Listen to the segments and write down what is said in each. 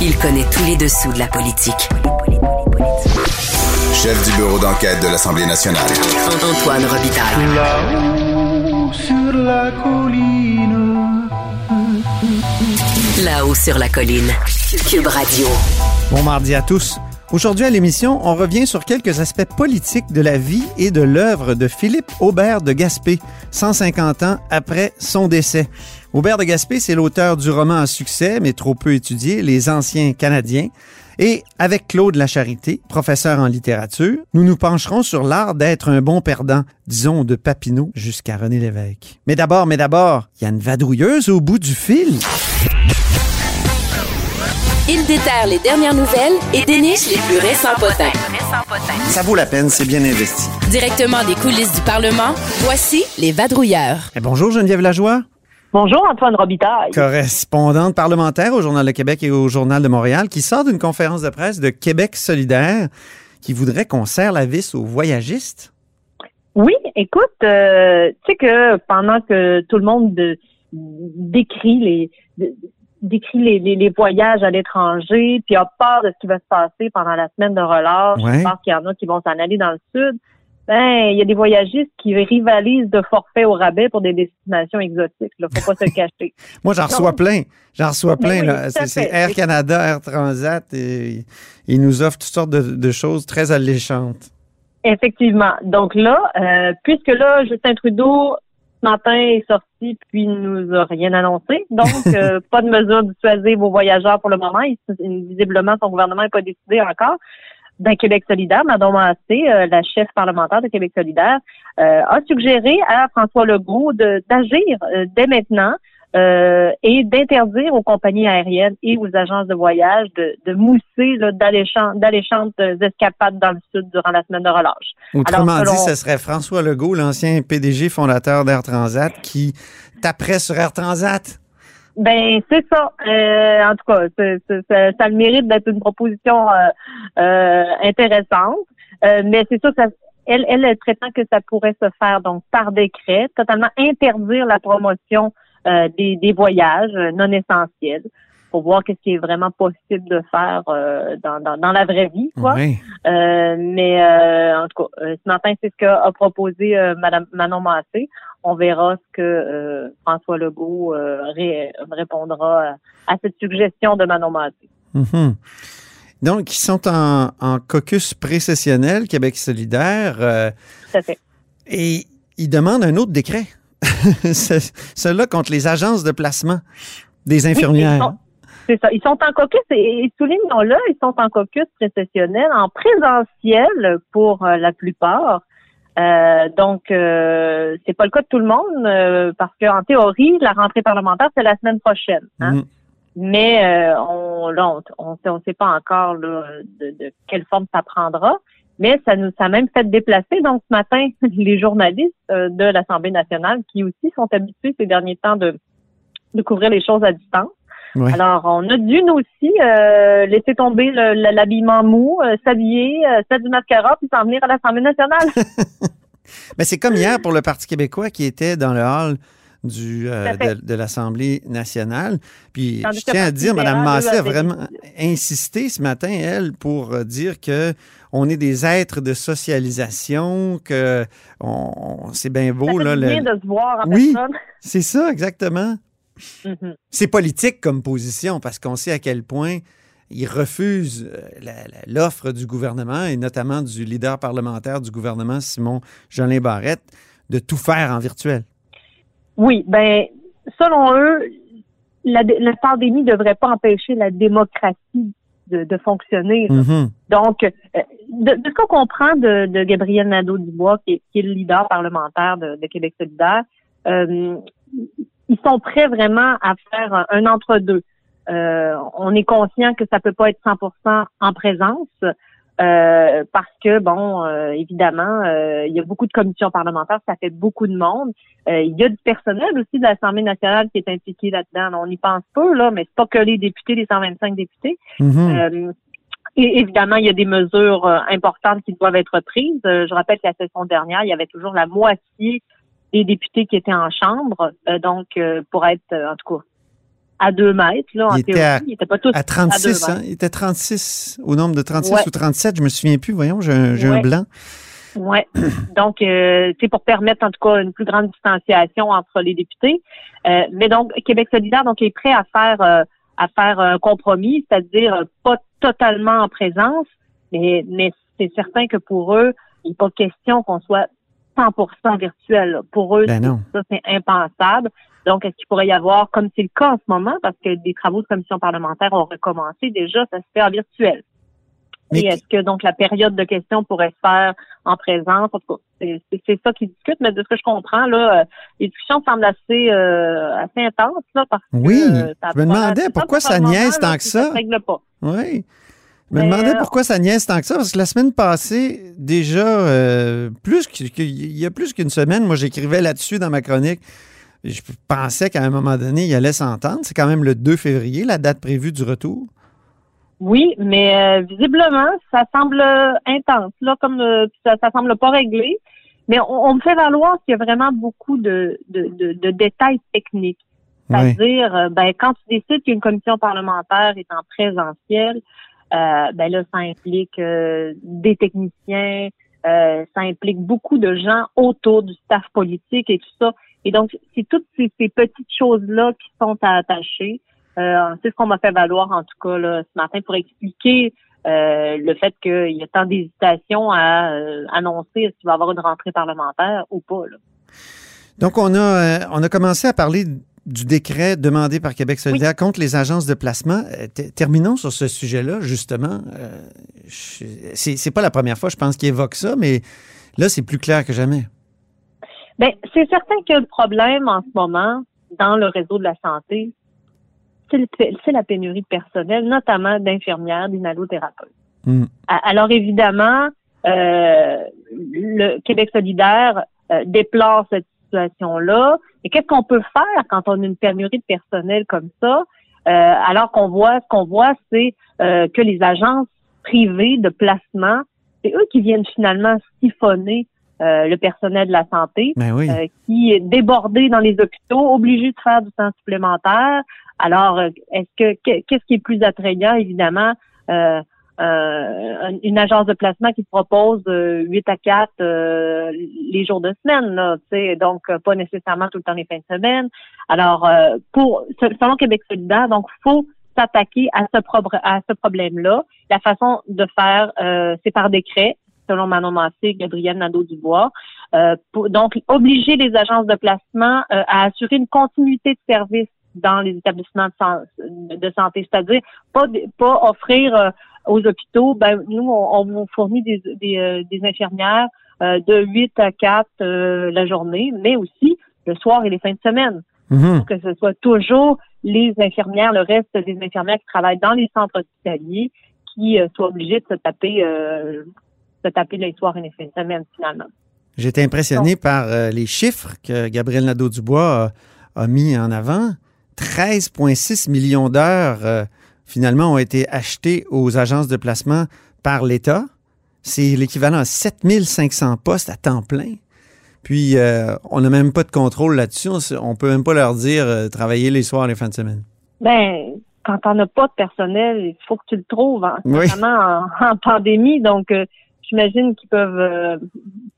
Il connaît tous les dessous de la politique. Chef du bureau d'enquête de l'Assemblée nationale. Antoine Robitaille. Là-haut sur la colline. Là-haut sur la colline. Cube Radio. Bon mardi à tous. Aujourd'hui à l'émission, on revient sur quelques aspects politiques de la vie et de l'œuvre de Philippe Aubert de Gaspé, 150 ans après son décès. Aubert de Gaspé, c'est l'auteur du roman à succès, mais trop peu étudié, Les Anciens Canadiens. Et avec Claude Lacharité, professeur en littérature, nous nous pencherons sur l'art d'être un bon perdant, disons de Papineau jusqu'à René Lévesque. Mais d'abord, mais d'abord, il y a une vadrouilleuse au bout du fil. Il déterre les dernières nouvelles et déniche les plus récents potins. Ça vaut la peine, c'est bien investi. Directement des coulisses du Parlement, voici les vadrouilleurs. Eh, bonjour Geneviève Lajoie. Bonjour Antoine Robitaille. correspondante parlementaire au Journal de Québec et au Journal de Montréal, qui sort d'une conférence de presse de Québec solidaire qui voudrait qu'on serre la vis aux voyagistes. Oui, écoute, euh, tu sais que pendant que tout le monde de- décrit les de- décrit les, les- les voyages à l'étranger, puis a peur de ce qui va se passer pendant la semaine de relâche, Ouais. je pense qu'il y en a qui vont s'en aller dans le sud. Ben, il y a des voyagistes qui rivalisent de forfaits au rabais pour des destinations exotiques. Là, faut pas se le cacher. Moi, j'en reçois plein. J'en reçois plein. oui, C'est. Air Canada, Air Transat. Et, ils nous offrent toutes sortes de, de choses très alléchantes. Effectivement. Donc là, euh, puisque là, Justin Trudeau, ce matin, est sorti puis il nous a rien annoncé. Donc, euh, pas de mesure dissuader vos voyageurs pour le moment. Il- visiblement, son gouvernement n'est pas décidé encore. Dans Québec solidaire, Mme Massé, euh, la chef parlementaire de Québec solidaire, euh, a suggéré à François Legault d'agir euh, dès maintenant euh, et d'interdire aux compagnies aériennes et aux agences de voyage de, de mousser d'alléchantes escapades dans le sud durant la semaine de relâche. Autrement Alors, dit, ce serait François Legault, l'ancien PDG fondateur d'Air Transat, qui taperait sur Air Transat. Ben c'est ça. Euh, en tout cas, c'est- ça, ça le mérite d'être une proposition euh, euh, intéressante. Euh, mais c'est sûr que ça, elle, elle, prétend que ça pourrait se faire donc par décret, totalement interdire la promotion euh, des, des voyages non essentiels pour voir qu'est-ce qui est vraiment possible de faire euh, dans, dans, dans la vraie vie, quoi. Oui. Euh, mais euh, en tout cas, ce matin, c'est ce qu'a a proposé Madame Manon Massé. On verra ce que François Legault ré- répondra à, à cette suggestion de Manon Massé. Mhm. Donc, ils sont en, en caucus précessionnel, Québec solidaire, Tout à fait. et ils demandent un autre décret. Ce- Celui-là contre les agences de placement des infirmières. C'est ça. Ils sont en caucus et, soulignons-le, ils sont en caucus précessionnel, en présentiel pour euh, la plupart. Euh, donc, euh, c'est pas le cas de tout le monde euh, parce qu'en théorie, la rentrée parlementaire c'est la semaine prochaine. Hein? Mhm. Mais euh, on là, on on sait, on sait pas encore là, de, de quelle forme ça prendra. Mais ça nous ça a même fait déplacer donc ce matin les journalistes euh, de l'Assemblée nationale qui aussi sont habitués ces derniers temps de de couvrir les choses à distance. Ouais. Alors on a dû nous aussi euh, laisser tomber le- le- l'habillement mou, euh, s'habiller, euh, faire du mascara puis s'en venir à l'Assemblée nationale. Mais c'est comme hier pour le Parti québécois qui était dans le hall du, euh, de, de l'Assemblée nationale. Puis Tandis je tiens à dire, Mme Massé a vraiment insisté ce matin, elle, pour dire que on est des êtres de socialisation, que on, c'est bien Ça beau. fait Là, du le- bien de se voir en Oui. C'est ça, exactement. Mhm. C'est politique comme position parce qu'on sait à quel point ils refusent euh, l'offre du gouvernement et notamment du leader parlementaire du gouvernement, Simon Jolin Barrette, de tout faire en virtuel. Oui, ben selon eux, la, la pandémie ne devrait pas empêcher la démocratie de, de fonctionner. Mhm. Donc, euh, de, de ce qu'on comprend de, de Gabriel Nadeau-Dubois, qui est, qui est le leader parlementaire de, de Québec solidaire, euh, ils sont prêts vraiment à faire un, entre-deux. Euh, on est conscient que ça peut pas être 100% en présence euh, parce que, bon, euh, évidemment, euh, il y a beaucoup de commissions parlementaires, ça fait beaucoup de monde. Euh, il y a du personnel aussi de l'Assemblée nationale qui est impliqué là-dedans. On y pense peu, là, mais c'est pas que les députés, les 125 députés. Mhm. Euh, et évidemment, il y a des mesures importantes qui doivent être prises. Je rappelle que la session dernière, il y avait toujours la moitié des députés qui étaient en chambre. Euh, donc, euh, pour être, euh, en tout cas, à deux mètres, là, en Il était théorie. à- Ils étaient pas tous À 36, deux hein? Il était 36, au nombre de 36 Ouais. ou 37, je me souviens plus. Voyons, j'ai un, un blanc. Ouais. Donc, euh, c'est pour permettre en tout cas une plus grande distanciation entre les députés. Euh, mais donc, Québec solidaire donc est prêt à faire euh, à faire un compromis, c'est-à-dire euh, pas totalement en présence, mais mais c'est certain que pour eux, il n'est pas question qu'on soit 100% virtuel. Pour eux, Ben non. ça c'est impensable. Donc, est-ce qu'il pourrait y avoir, comme c'est le cas en ce moment, parce que des travaux de commission parlementaire ont recommencé déjà, ça se fait en virtuel. Mais Et est-ce que donc la période de questions pourrait se faire en présence? En tout cas, c'est ça qu'ils discutent, mais de ce que je comprends, là, euh, les discussions semblent assez, euh, assez intenses, là, parce que Oui, euh, ça je me demandais pourquoi ça niaise tant que si ça. se règle pas. Oui. Je me demandais euh, pourquoi ça niaise tant que ça, parce que la semaine passée, déjà, euh, plus y a plus qu'une semaine, moi, j'écrivais là-dessus dans ma chronique. Je pensais qu'à un moment donné, il allait s'entendre. C'est quand même le 2 février, la date prévue du retour. Oui, mais euh, visiblement, ça semble intense, là, comme ça, ça semble pas réglé. Mais on, on me fait valoir qu'il y a vraiment beaucoup de, de, de, de détails techniques. Oui. C'est-à-dire, euh, ben, quand tu décides qu'une commission parlementaire est en présentiel, euh, ben là, ça implique euh, des techniciens, euh, ça implique beaucoup de gens autour du staff politique et tout ça. Et donc, c'est toutes ces, petites choses-là qui sont à attacher. Euh, c'est ce qu'on m'a fait valoir, en tout cas, là, ce matin, pour expliquer euh, le fait qu'il y a tant d'hésitation à annoncer est-ce qu'il va avoir une rentrée parlementaire ou pas. Là. Donc, on a, on a commencé à parler du décret demandé par Québec solidaire contre les agences de placement. Euh, terminons sur ce sujet-là, justement. Euh, c'est pas la première fois, je pense, qu'il évoque ça, mais là, c'est plus clair que jamais. Ben, c'est certain que le problème en ce moment dans le réseau de la santé, c'est la pénurie de personnel, notamment d'infirmières, d'inhalothérapeutes. Hmm. Alors évidemment, euh, le Québec solidaire euh, déplore cette situation-là. Et qu'est-ce qu'on peut faire quand on a une pénurie de personnel comme ça? Euh, alors qu'on voit, ce qu'on voit, c'est euh, que les agences privées de placement, c'est eux qui viennent finalement siphonner euh, le personnel de la santé Ben oui. euh, qui est débordé dans les hôpitaux, obligé de faire du temps supplémentaire. Alors, euh, est-ce que que- qu'est-ce qui est plus attrayant, évidemment, euh, une agence de placement qui propose euh, 8 à 4 euh, les jours de semaine, là, donc euh, pas nécessairement tout le temps les fins de semaine. Alors, euh, pour selon Québec solidaire, donc faut s'attaquer à ce ce problème-là. La façon de faire, euh, c'est par décret, selon Manon Massé et Gabriel Nadeau-Dubois. Euh, donc, obliger les agences de placement euh, à assurer une continuité de service dans les établissements de, san- de santé, c'est-à-dire pas pas offrir euh, aux hôpitaux, ben nous on, on vous fournit des des, euh, des infirmières euh, de 8 à 4 euh, la journée, mais aussi le soir et les fins de semaine Mhm. pour que ce soit toujours les infirmières, le reste des infirmières qui travaillent dans les centres hospitaliers qui euh, soient obligées de se taper euh, se taper les soirs et les fins de semaine finalement. J'étais impressionné par euh, les chiffres que Gabriel Nadeau-Dubois a, a mis en avant. 13,6 millions d'heures, finalement, ont été achetées aux agences de placement par l'État. C'est l'équivalent à 7500 postes à temps plein. Puis, euh, on n'a même pas de contrôle là-dessus. On ne peut même pas leur dire euh, travailler les soirs et les fins de semaine. Ben, quand on n'a pas de personnel, il faut que tu le trouves, hein, Oui. notamment en, en pandémie. Donc, euh, j'imagine qu'ils peuvent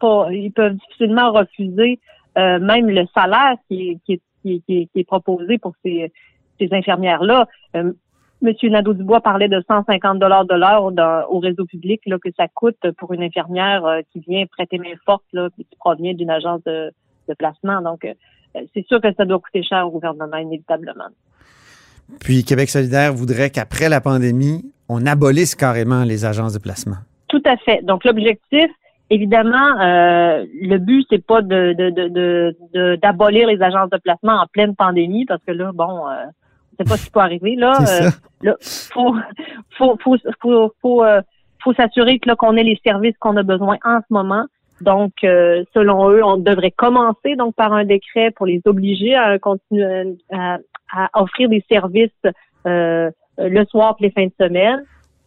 pas, ils peuvent difficilement refuser même le salaire qui est, qui est, qui est, qui est- qui est proposé pour ces, ces infirmières-là. Monsieur Nadeau-Dubois parlait de 150 dollars de l'heure au réseau public là, que ça coûte pour une infirmière euh, qui vient prêter main forte là, qui provient d'une agence de, de placement. Donc, euh, c'est sûr que ça doit coûter cher au gouvernement, inévitablement. Puis, Québec solidaire voudrait qu'après la pandémie, on abolisse carrément les agences de placement. Tout à fait. Donc l'objectif, évidemment, euh, le but c'est pas de de- de- de- de- d'abolir les agences de placement en pleine pandémie parce que là, bon, euh, on sait pas ce qui peut arriver là. Euh, ça. là, faut faut faut faut faut, euh, faut s'assurer que là qu'on ait les services qu'on a besoin en ce moment. Donc, euh, selon eux, on devrait commencer donc par un décret pour les obliger à continuer à, à offrir des services euh, le soir et les fins de semaine.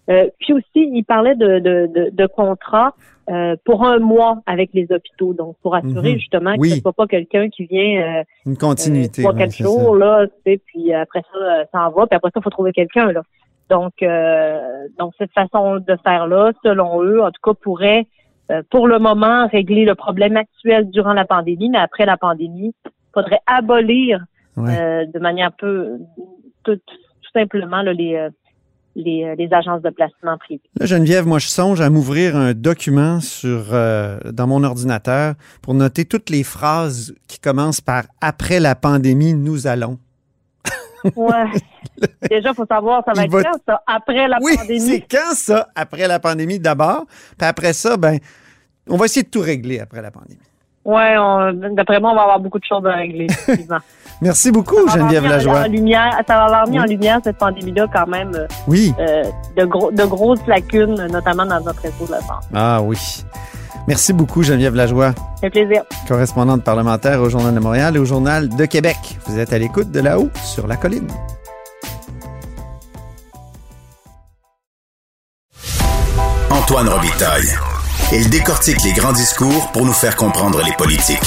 Euh, puis aussi, il parlait de, de, de, de contrats euh, pour un mois avec les hôpitaux, donc pour assurer Mhm. justement Oui. que ce soit pas quelqu'un qui vient euh, Une continuité. trois ouais, quatre jours là, tu sais, puis après ça, euh, ça en va, puis après ça, il faut trouver quelqu'un là. Donc, euh, donc cette façon de faire là, selon eux, en tout cas, pourrait euh, pour le moment régler le problème actuel durant la pandémie, mais après la pandémie, faudrait abolir. Ouais. euh, de manière peu tout, tout simplement là, les, euh, les euh, les agences de placement privées. Là, Geneviève, moi, je songe à m'ouvrir un document sur euh, dans mon ordinateur pour noter toutes les phrases qui commencent par après la pandémie, nous allons. Ouais. Déjà, faut savoir ça va Il être va- quand ça? Après la oui, c'est pandémie. quand ça? Après la pandémie d'abord. Puis après ça, ben, on va essayer de tout régler après la pandémie. Ouais, on- d'après moi, on va avoir beaucoup de choses à régler. effectivement. Merci beaucoup, Geneviève en- Lajoie. en lumière, ça va avoir mis en Oui. lumière cette pandémie-là quand même euh, Oui. euh, de gros de grosses lacunes, notamment dans notre réseau de la santé. Ah oui. Merci beaucoup, Geneviève Lajoie, fait plaisir. correspondante parlementaire au Journal de Montréal et au Journal de Québec. Vous êtes à l'écoute de là-haut sur la colline. Antoine Robitaille. Il décortique les grands discours pour nous faire comprendre les politiques.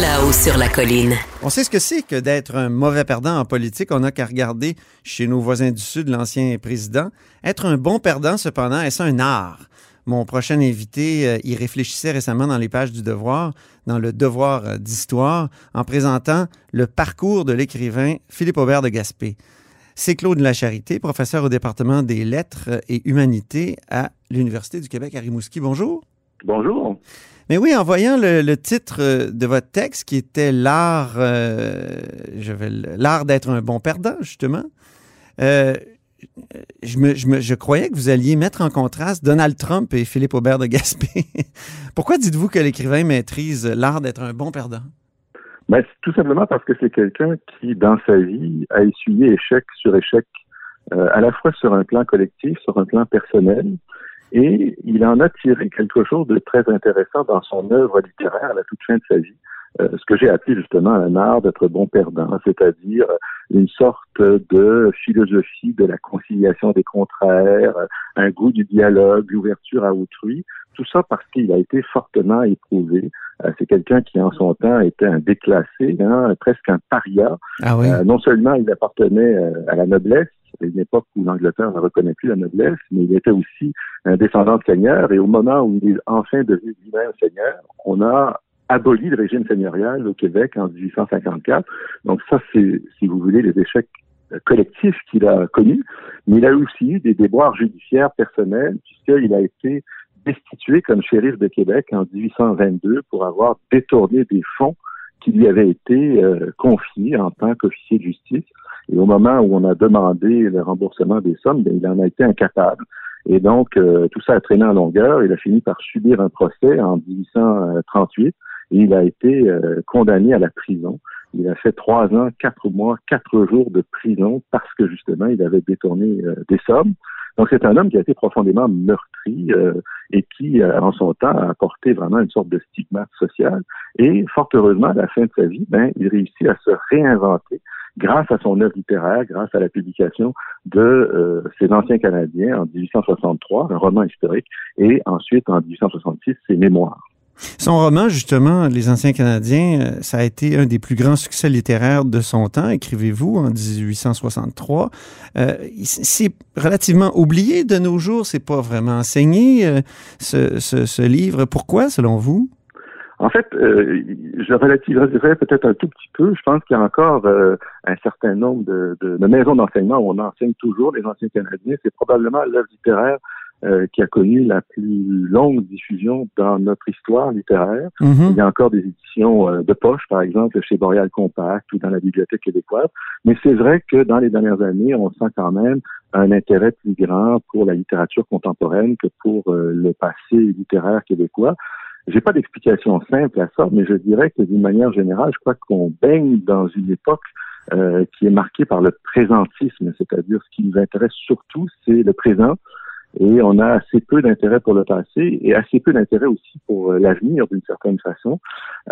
Là-haut sur la colline. On sait ce que c'est que d'être un mauvais perdant en politique. On n'a qu'à regarder chez nos voisins du Sud l'ancien président. Être un bon perdant, cependant, est-ce un art? Mon prochain invité euh, y réfléchissait récemment dans les pages du Devoir, dans le Devoir euh, d'histoire, en présentant le parcours de l'écrivain Philippe Aubert de Gaspé. C'est Claude Lacharité, professeur au département des lettres et humanités à l'Université du Québec à Rimouski. Bonjour. Bonjour. Mais oui, en voyant le, le titre euh, de votre texte qui était l'art, euh, je vais le- l'art d'être un bon perdant, justement, euh, je, me, je, me- je croyais que vous alliez mettre en contraste Donald Trump et Philippe Aubert de Gaspé. Pourquoi dites-vous que l'écrivain maîtrise l'art d'être un bon perdant? Ben, tout simplement parce que c'est quelqu'un qui, dans sa vie, a essuyé échec sur échec, euh, à la fois sur un plan collectif, sur un plan personnel, et il en a tiré quelque chose de très intéressant dans son œuvre littéraire à la toute fin de sa vie. Euh, ce que j'ai appelé justement un art d'être bon perdant, c'est-à-dire une sorte de philosophie de la conciliation des contraires, un goût du dialogue, l'ouverture à autrui, tout ça parce qu'il a été fortement éprouvé. Euh, c'est quelqu'un qui, en son temps, était un déclassé, hein, presque un paria. Ah oui. Euh, non seulement il appartenait euh, à la noblesse, à une époque où l'Angleterre ne reconnaît plus la noblesse, mais il était aussi un descendant de seigneur. Et au moment où il est enfin devenu lui-même seigneur, on a aboli le régime seigneurial au Québec en 1854. Donc ça, c'est, si vous voulez, les échecs euh, collectifs qu'il a connus. Mais il a aussi eu des déboires judiciaires personnels, puisqu'il a été destitué comme shérif de Québec en 1822 pour avoir détourné des fonds qui lui avaient été euh, confiés en tant qu'officier de justice. Et au moment où on a demandé le remboursement des sommes, bien, il en a été incapable. Et donc, euh, tout ça a traîné en longueur. Il a fini par subir un procès en 1838 et il a été euh, condamné à la prison. Il a fait trois ans, quatre mois, quatre jours de prison parce que justement, il avait détourné euh, des sommes. Donc, c'est un homme qui a été profondément meurtri euh, et qui, euh, en son temps, a apporté vraiment une sorte de stigmate social. Et fort heureusement, à la fin de sa vie, ben, il réussit à se réinventer grâce à son œuvre littéraire, grâce à la publication de euh, ses anciens Canadiens en 1863, un roman historique, et ensuite en 1866, ses mémoires. Son roman, justement, Les Anciens Canadiens, euh, ça a été un des plus grands succès littéraires de son temps, écrivez-vous, en 1863. Euh, c'est relativement oublié de nos jours, c'est pas vraiment enseigné, euh, ce, livre. Pourquoi, selon vous? En fait, euh, je relativiserais peut-être un tout petit peu. Je pense qu'il y a encore un certain nombre de, de maisons d'enseignement où on enseigne toujours les anciens Canadiens. C'est probablement l'œuvre littéraire euh, qui a connu la plus longue diffusion dans notre histoire littéraire. Mm -hmm. Il y a encore des éditions euh, de poche, par exemple, chez Boréal Compact ou dans la Bibliothèque québécoise. Mais c'est vrai que dans les dernières années, on sent quand même un intérêt plus grand pour la littérature contemporaine que pour euh, le passé littéraire québécois. J'ai pas d'explication simple à ça, mais je dirais que d'une manière générale, je crois qu'on baigne dans une époque euh, qui est marquée par le présentisme, c'est-à-dire ce qui nous intéresse surtout, c'est le présent. Et on a assez peu d'intérêt pour le passé et assez peu d'intérêt aussi pour euh, l'avenir d'une certaine façon.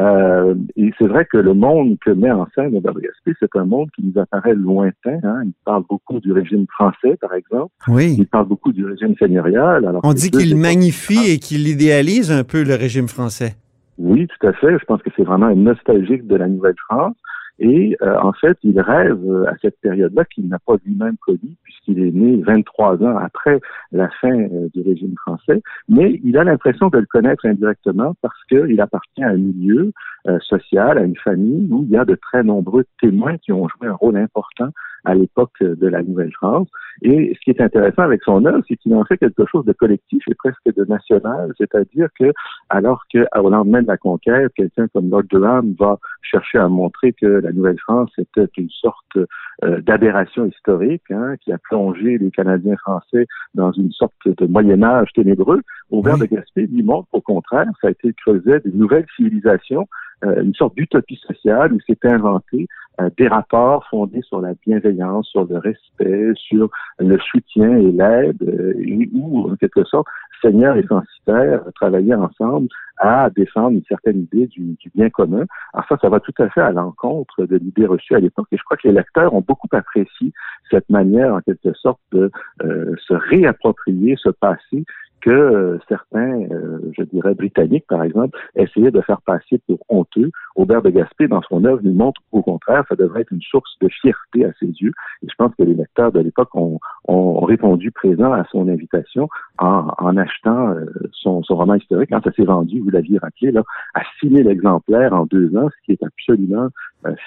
Euh, et c'est vrai que le monde que met en scène Robert Gaspé, c'est un monde qui nous apparaît lointain. Hein. Il parle beaucoup du régime français, par exemple. Oui. Il parle beaucoup du régime seigneurial. Alors On dit qu'il magnifie et qu'il idéalise un peu le régime français. Oui, tout à fait. Je pense que c'est vraiment un nostalgique de la Nouvelle-France. Et euh, en fait, il rêve euh, à cette période-là qu'il n'a pas lui-même connue, puisqu'il est né 23 ans après la fin euh, du régime français. Mais il a l'impression de le connaître indirectement parce qu'il appartient à un milieu social, à une famille où il y a de très nombreux témoins qui ont joué un rôle important à l'époque de la Nouvelle-France. Et ce qui est intéressant avec son œuvre, c'est qu'il en fait quelque chose de collectif et presque de national, c'est-à-dire que alors qu'au lendemain de la conquête, quelqu'un comme Lord Durham va chercher à montrer que la Nouvelle-France était une sorte euh, d'aberration historique hein, qui a plongé les Canadiens français dans une sorte de Moyen Âge ténébreux, Aubert Oui. de Gaspé lui montre au contraire, ça a été le creuset d'une nouvelle civilisation, euh, une sorte d'utopie sociale où s'est inventé euh, des rapports fondés sur la bienveillance, sur le respect, sur le soutien et l'aide, euh, en quelque sorte, Seigneur et censitaire travaillaient ensemble à défendre une certaine idée du, du bien commun. Alors ça, ça va tout à fait à l'encontre de l'idée reçue à l'époque, et je crois que les lecteurs ont beaucoup apprécié cette manière, en quelque sorte, de euh, se réapproprier ce passé que euh, certains, euh, je dirais, britanniques, par exemple, essayaient de faire passer pour honteux. Aubert de Gaspé, dans son œuvre, nous montre qu'au contraire, ça devrait être une source de fierté à ses yeux. Et je pense que les lecteurs de l'époque ont, ont répondu présent à son invitation en, en achetant euh, son, son roman historique. Quand ça s'est vendu, vous l'aviez rappelé, là, à 6 000 exemplaires en deux ans, ce qui est absolument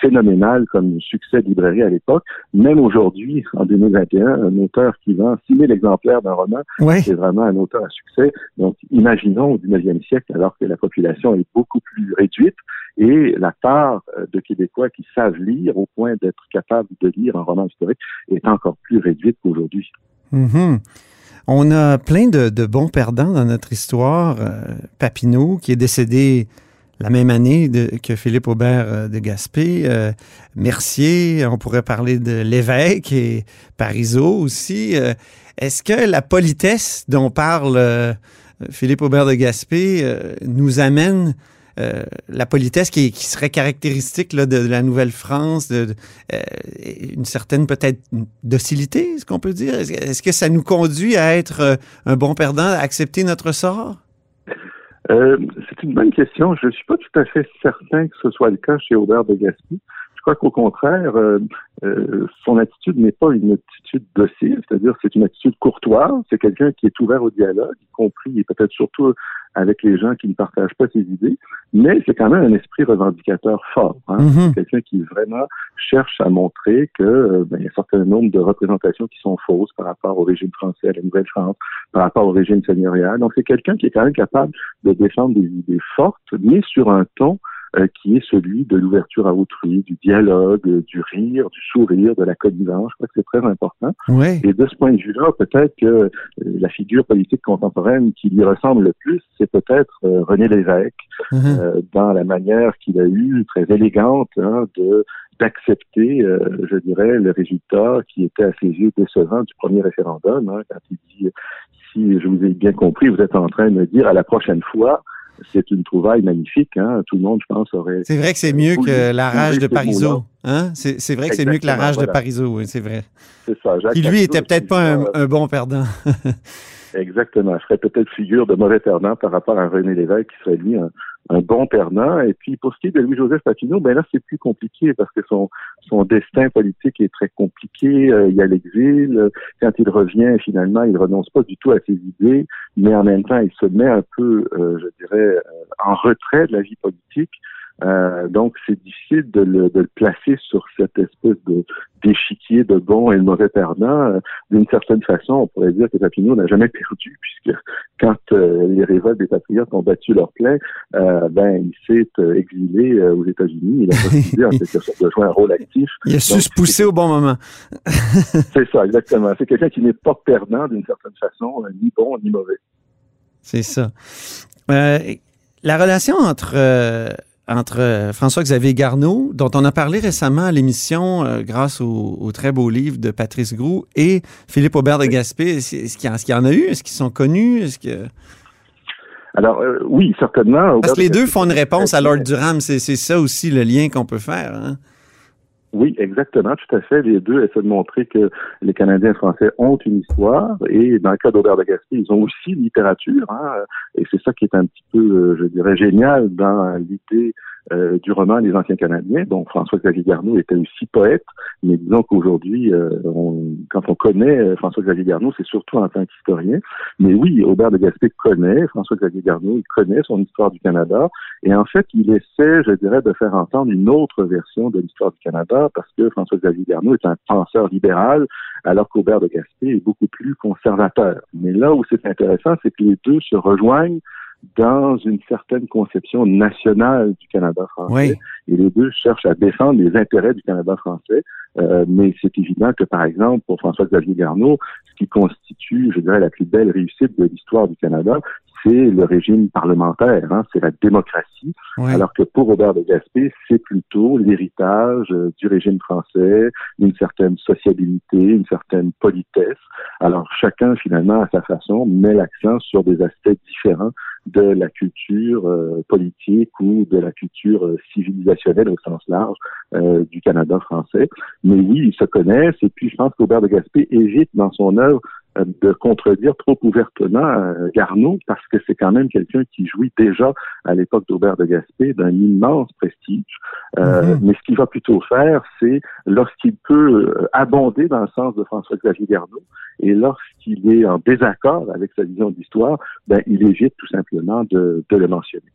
phénoménal comme succès de librairie à l'époque. Même aujourd'hui, en 2021, un auteur qui vend 6 000 exemplaires d'un roman, Oui. c'est vraiment un auteur succès. Donc, imaginons au 19e siècle, alors que la population est beaucoup plus réduite et la part euh, de Québécois qui savent lire au point d'être capables de lire un roman historique est encore plus réduite qu'aujourd'hui. Mhm. On a plein de, bons perdants dans notre histoire. Euh, Papineau, qui est décédé la même année que Philippe Aubert euh, de Gaspé. Mercier, on pourrait parler de l'évêque et Parizeau aussi. Est-ce que la politesse dont parle euh, Philippe Aubert de Gaspé euh, nous amène euh, la politesse qui, serait caractéristique de, la Nouvelle-France, de, une certaine peut-être docilité, est-ce qu'on peut dire? Est-ce, que ça nous conduit à être un bon perdant, à accepter notre sort? C'est une bonne question. Je ne suis pas tout à fait certain que ce soit le cas chez Aubert de Gaspé. Je crois qu'au contraire, euh, euh, son attitude n'est pas une attitude docile, c'est-à-dire c'est une attitude courtoise. C'est quelqu'un qui est ouvert au dialogue, y compris et peut-être surtout avec les gens qui ne partagent pas ses idées, mais c'est quand même un esprit revendicateur fort. Hein? Mhm. C'est quelqu'un qui vraiment cherche à montrer que euh, ben, il y a un certain nombre de représentations qui sont fausses par rapport au régime français, à la Nouvelle-France, par rapport au régime seigneurial. Donc c'est quelqu'un qui est quand même capable de défendre des idées fortes, mais sur un ton qui est celui de l'ouverture à autrui, du dialogue, euh, du rire, du sourire, de la connivence. Je crois que c'est très important. Oui. Et de ce point de vue-là, peut-être que euh, la figure politique contemporaine qui lui ressemble le plus, c'est peut-être euh, René Lévesque, euh, dans la manière qu'il a eue, très élégante, hein, de d'accepter, euh, je dirais, le résultat qui était à ses yeux décevant du premier référendum, hein, quand il dit, si je vous ai bien compris, vous êtes en train de me dire à la prochaine fois, c'est une trouvaille magnifique. Hein, tout le monde, je pense, aurait C'est vrai que c'est mieux que la rage de mots-là. Hein? C'est, vrai que c'est mieux que la rage de. Parizeau, oui, c'est vrai. c'est ça. Jacques Qui lui était peut-être pas un, bon perdant. Exactement. Je ferais peut-être figure de mauvais perdant par rapport à René Lévesque, qui serait lui un, un bon perdant. Et puis, pour ce qui est de Louis-Joseph Papineau, ben là, c'est plus compliqué parce que son, son destin politique est très compliqué. Euh, il y a l'exil. Quand il revient, finalement, il renonce pas du tout à ses idées, mais en même temps, il se met un peu, euh, je dirais, euh, en retrait de la vie politique. Euh, donc, c'est difficile de le, de le placer sur cette espèce de d'échiquier de bon et de mauvais perdant. Euh, D'une certaine façon, on pourrait dire que Papineau n'a jamais perdu, puisque quand euh, les révoltes des patriotes ont battu leur plein, ben il s'est exilé aux États-Unis. Il a refusé en quelque sorte de jouer un rôle actif. Il a su se pousser au bon moment. C'est ça, exactement. C'est quelqu'un qui n'est pas perdant d'une certaine façon, ni bon ni mauvais. C'est ça. Euh, la relation entre, euh, entre euh, François-Xavier Garneau, dont on a parlé récemment à l'émission euh, grâce au, au très beau livre de Patrice Groux, et Philippe Aubert de Gaspé. Est-ce qu'il y, en- y a eu? Est-ce qu'ils sont connus? Est-ce que... Alors, euh, oui, certainement. Parce que les de deux font une réponse à Lord Durham. C'est c'est ça aussi le lien qu'on peut faire. hein? Oui, exactement, tout à fait. Les deux essaient de montrer que les Canadiens français ont une histoire et dans le cas d'Aubert de Gaspé, ils ont aussi une littérature. hein, et c'est ça qui est un petit peu, euh, je dirais, génial dans l'idée euh, du roman Les Anciens Canadiens. Donc François-Xavier Garneau était aussi poète, mais disons qu'aujourd'hui, euh, quand on connaît euh, François-Xavier Garneau, c'est surtout en tant qu'historien. Mais oui, Aubert de Gaspé connaît François-Xavier Garneau, il connaît son histoire du Canada. Et en fait, il essaie, je dirais, de faire entendre une autre version de l'histoire du Canada parce que François-Xavier Garneau est un penseur libéral, alors qu'Aubert de Gaspé est beaucoup plus conservateur. Mais là où c'est intéressant, c'est que les deux se rejoignent dans une certaine conception nationale du Canada français. Oui. Et les deux cherchent à défendre les intérêts du Canada français. Euh, mais c'est évident que, par exemple, pour François-Xavier Garneau, ce qui constitue, je dirais, la plus belle réussite de l'histoire du Canada, c'est le régime parlementaire, hein, c'est la démocratie, Oui. alors que pour Robert de Gaspé, c'est plutôt l'héritage euh, du régime français, une certaine sociabilité, une certaine politesse. Alors chacun, finalement, à sa façon, met l'accent sur des aspects différents de la culture euh, politique ou de la culture euh, civilisationnelle au sens large euh, du Canada français. Mais oui, ils se connaissent et puis je pense qu'Aubert de Gaspé évite dans son œuvre de contredire trop ouvertement euh, Garneau parce que c'est quand même quelqu'un qui jouit déjà à l'époque d'Aubert de Gaspé d'un immense prestige. Euh, Mhm. Mais ce qu'il va plutôt faire, c'est lorsqu'il peut euh, abonder dans le sens de François-Xavier Garneau et lorsqu'il est en désaccord avec sa vision de l'histoire, ben, il évite tout simplement de, de le mentionner.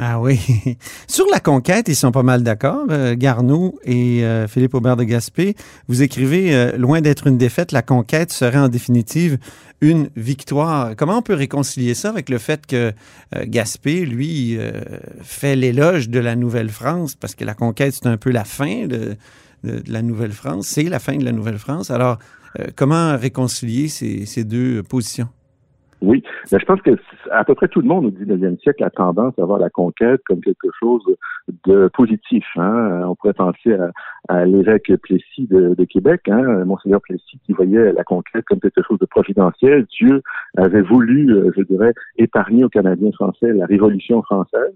Ah oui. Sur la conquête, ils sont pas mal d'accord, euh, Garneau et euh, Philippe Aubert de Gaspé. Vous écrivez, euh, loin d'être une défaite, la conquête serait en définitive une victoire. Comment on peut réconcilier ça avec le fait que euh, Gaspé, lui, fait l'éloge de la Nouvelle-France, parce que la conquête, c'est un peu la fin de, la Nouvelle-France, c'est la fin de la Nouvelle-France. Alors, comment réconcilier ces deux positions? Oui, mais je pense que à peu près tout le monde au 19e siècle a tendance à voir la conquête comme quelque chose de positif. Hein. On pourrait penser à, l'évêque Plessis de, Québec, hein, Monseigneur Plessis, qui voyait la conquête comme quelque chose de providentiel. Dieu avait voulu, euh, je dirais, épargner aux Canadiens français la Révolution française.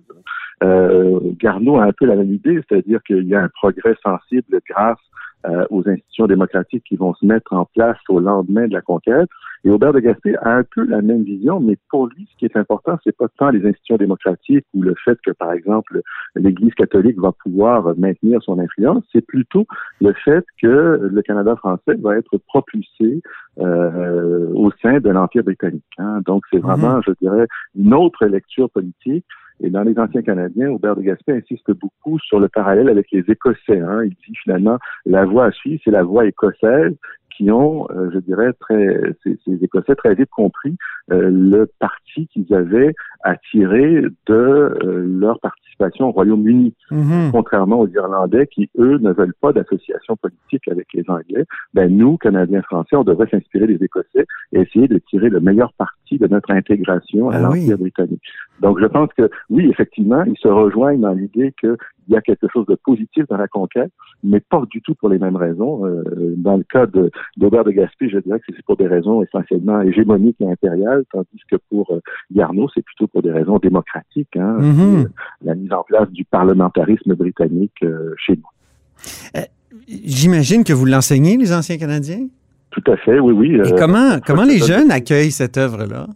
Euh, a un peu la même idée, c'est-à-dire qu'il y a un progrès sensible grâce euh, aux institutions démocratiques qui vont se mettre en place au lendemain de la conquête. Et Aubert de Gaspé a un peu la même vision, mais pour lui, ce qui est important, c'est pas tant les institutions démocratiques ou le fait que, par exemple, l'Église catholique va pouvoir maintenir son influence, c'est plutôt le fait que le Canada français va être propulsé euh, au sein de l'Empire britannique. hein. Donc, c'est vraiment, je dirais, une autre lecture politique. Et dans les anciens Canadiens, Aubert de Gaspé insiste beaucoup sur le parallèle avec les Écossais. Hein. Il dit finalement, la voie à suivre, c'est la voie écossaise qui ont, euh, je dirais, très, ces, ces Écossais très vite compris euh, le parti qu'ils avaient à tirer de euh, leur participation au Royaume-Uni. Mhm. Contrairement aux Irlandais qui, eux, ne veulent pas d'association politique avec les Anglais, ben nous, Canadiens français, on devrait s'inspirer des Écossais et essayer de tirer le meilleur parti de notre intégration à Ah oui. l'Empire britannique. Donc, je pense que, oui, effectivement, ils se rejoignent dans l'idée qu'il y a quelque chose de positif dans la conquête, mais pas du tout pour les mêmes raisons. Euh, dans le cas de- d'Aubert de, Gaspé, je dirais que c'est pour des raisons essentiellement hégémoniques et impériales, tandis que pour euh, Garneau, c'est plutôt pour des raisons démocratiques. Hein, Mhm. C'est, euh, la mise en place du parlementarisme britannique euh, chez nous. J'imagine que vous l'enseignez, les anciens Canadiens? Tout à fait, oui, oui. Et comment, comment les jeunes accueillent cette œuvre-là?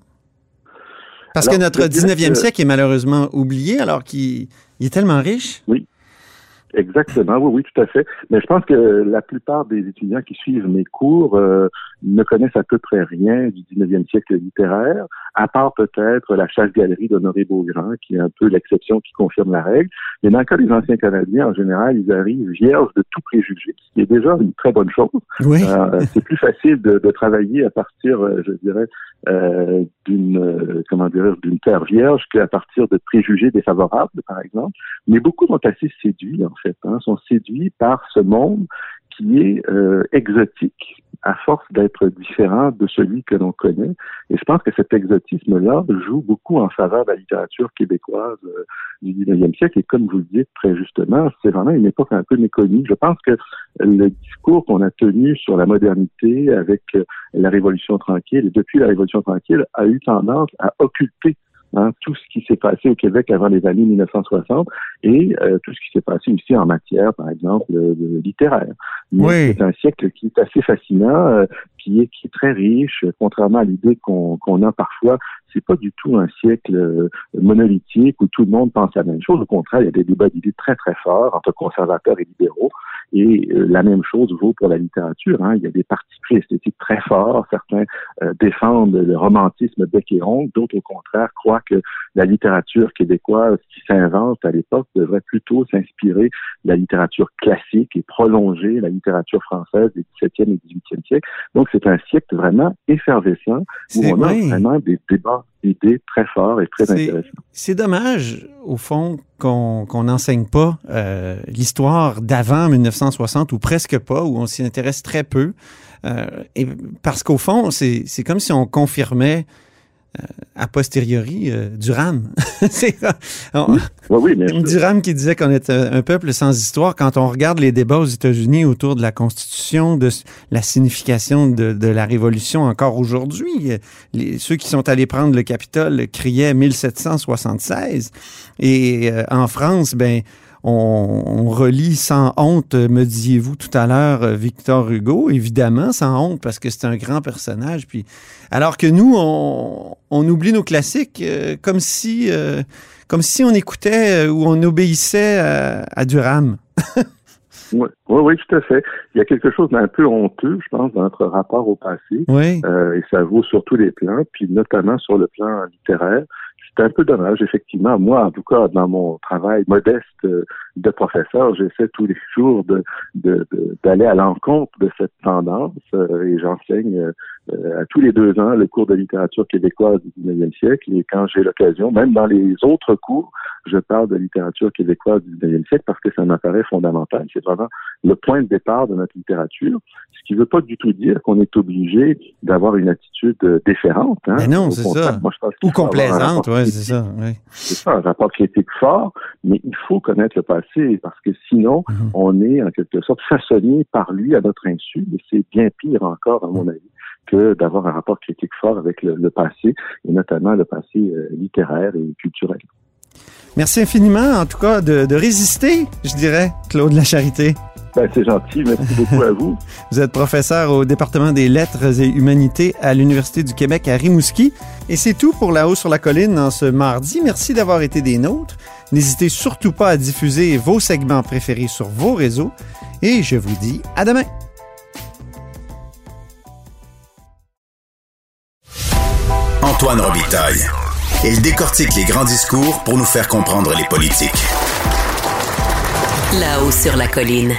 Parce Alors, que notre je dirais 19e que- siècle est malheureusement oublié alors qu'il il est tellement riche. Exactement, oui, oui, tout à fait. Mais je pense que la plupart des étudiants qui suivent mes cours euh, ne connaissent à peu près rien du 19e siècle littéraire, à part peut-être la chasse-galerie d'Honoré Beaugrand, qui est un peu l'exception qui confirme la règle. Mais dans le cas des anciens Canadiens, en général, ils arrivent vierges de tout préjugé, ce qui est déjà une très bonne chose. Oui. Euh, c'est plus facile de, de travailler à partir, euh, je dirais, euh, d'une euh, comment dire, d'une terre vierge qu'à partir de préjugés défavorables, par exemple. Mais beaucoup sont assez séduits, en fait, sont séduits par ce monde qui est euh, exotique. à force d'être différent de celui que l'on connaît. Et je pense que cet exotisme-là joue beaucoup en faveur de la littérature québécoise euh, du 19e siècle. Et comme vous le dites très justement, c'est vraiment une époque un peu méconnue. Je pense que le discours qu'on a tenu sur la modernité avec euh, la Révolution tranquille et depuis la Révolution tranquille a eu tendance à occulter Hein, tout ce qui s'est passé au Québec avant les années 1960 et euh, tout ce qui s'est passé aussi en matière, par exemple, de, littéraire. Oui. C'est un siècle qui est assez fascinant, euh, qui, est, qui est très riche, contrairement à l'idée qu'on a parfois. C'est pas du tout un siècle euh, monolithique où tout le monde pense la même chose. Au contraire, il y a des débats d'idées très très forts entre conservateurs et libéraux. Et la même chose vaut pour la littérature. Hein. Il y a des partis pris esthétiques très forts. Certains défendent le romantisme bec et d'autres au contraire croient que la littérature québécoise qui s'invente à l'époque devrait plutôt s'inspirer de la littérature classique et prolonger la littérature française des 17e et 18e siècles. Donc, c'est un siècle vraiment effervescent où on a vraiment des débats d'idées très forts et très intéressants. C'est dommage, au fond, qu'on n'enseigne pas euh, l'histoire d'avant 1960 ou presque pas, où on s'y intéresse très peu. Euh, et parce qu'au fond, c'est comme si on confirmait a posteriori euh, Durham. c'est Durham qui disait qu'on est un peuple sans histoire. Quand on regarde les débats aux États-Unis autour de la Constitution, de la signification de, la Révolution encore aujourd'hui, ceux qui sont allés prendre le Capitole criaient 1776. Et euh, en France, ben on, relit sans honte, me disiez-vous tout à l'heure, euh, Victor Hugo, évidemment, sans honte, parce que c'est un grand personnage. Puis, alors que nous, on, oublie nos classiques euh, comme si, euh, comme si on écoutait ou on obéissait à, Durham. oui, oui, tout à fait. Il y a quelque chose d'un peu honteux, je pense, dans notre rapport au passé. Oui. et ça vaut sur tous les plans, puis notamment sur le plan littéraire c'est un peu dommage, effectivement. Moi, en tout cas, dans mon travail modeste euh, de professeur, j'essaie tous les jours de, d'aller à l'encontre de cette tendance euh, et j'enseigne euh, à tous les deux ans le cours de littérature québécoise du 19e siècle et quand j'ai l'occasion, même dans les autres cours, je parle de littérature québécoise du 19e siècle parce que ça m'apparaît fondamental. C'est vraiment le point de départ de notre littérature, ce qui ne veut pas du tout dire qu'on est obligé d'avoir une attitude différente. Hein. Mais non, c'est ça. Ou complaisante, oui, c'est ça. C'est ça, un rapport critique fort, mais il faut connaître le passé parce que sinon, mhm. on est en quelque sorte façonné par lui à notre insu, et c'est bien pire encore, à mon avis que d'avoir un rapport critique fort avec le, passé, et notamment le passé euh, littéraire et culturel. Merci infiniment, en tout cas, de, résister, je dirais, Claude La Charité. Ben, c'est gentil. Merci beaucoup à vous. Vous êtes professeur au département des lettres et humanités à l'Université du Québec à Rimouski. Et c'est tout pour La Haut sur la colline en ce mardi. Merci d'avoir été des nôtres. N'hésitez surtout pas à diffuser vos segments préférés sur vos réseaux. Et je vous dis à demain. Antoine Robitaille. Il décortique les grands discours pour nous faire comprendre les politiques. Là-haut sur la colline.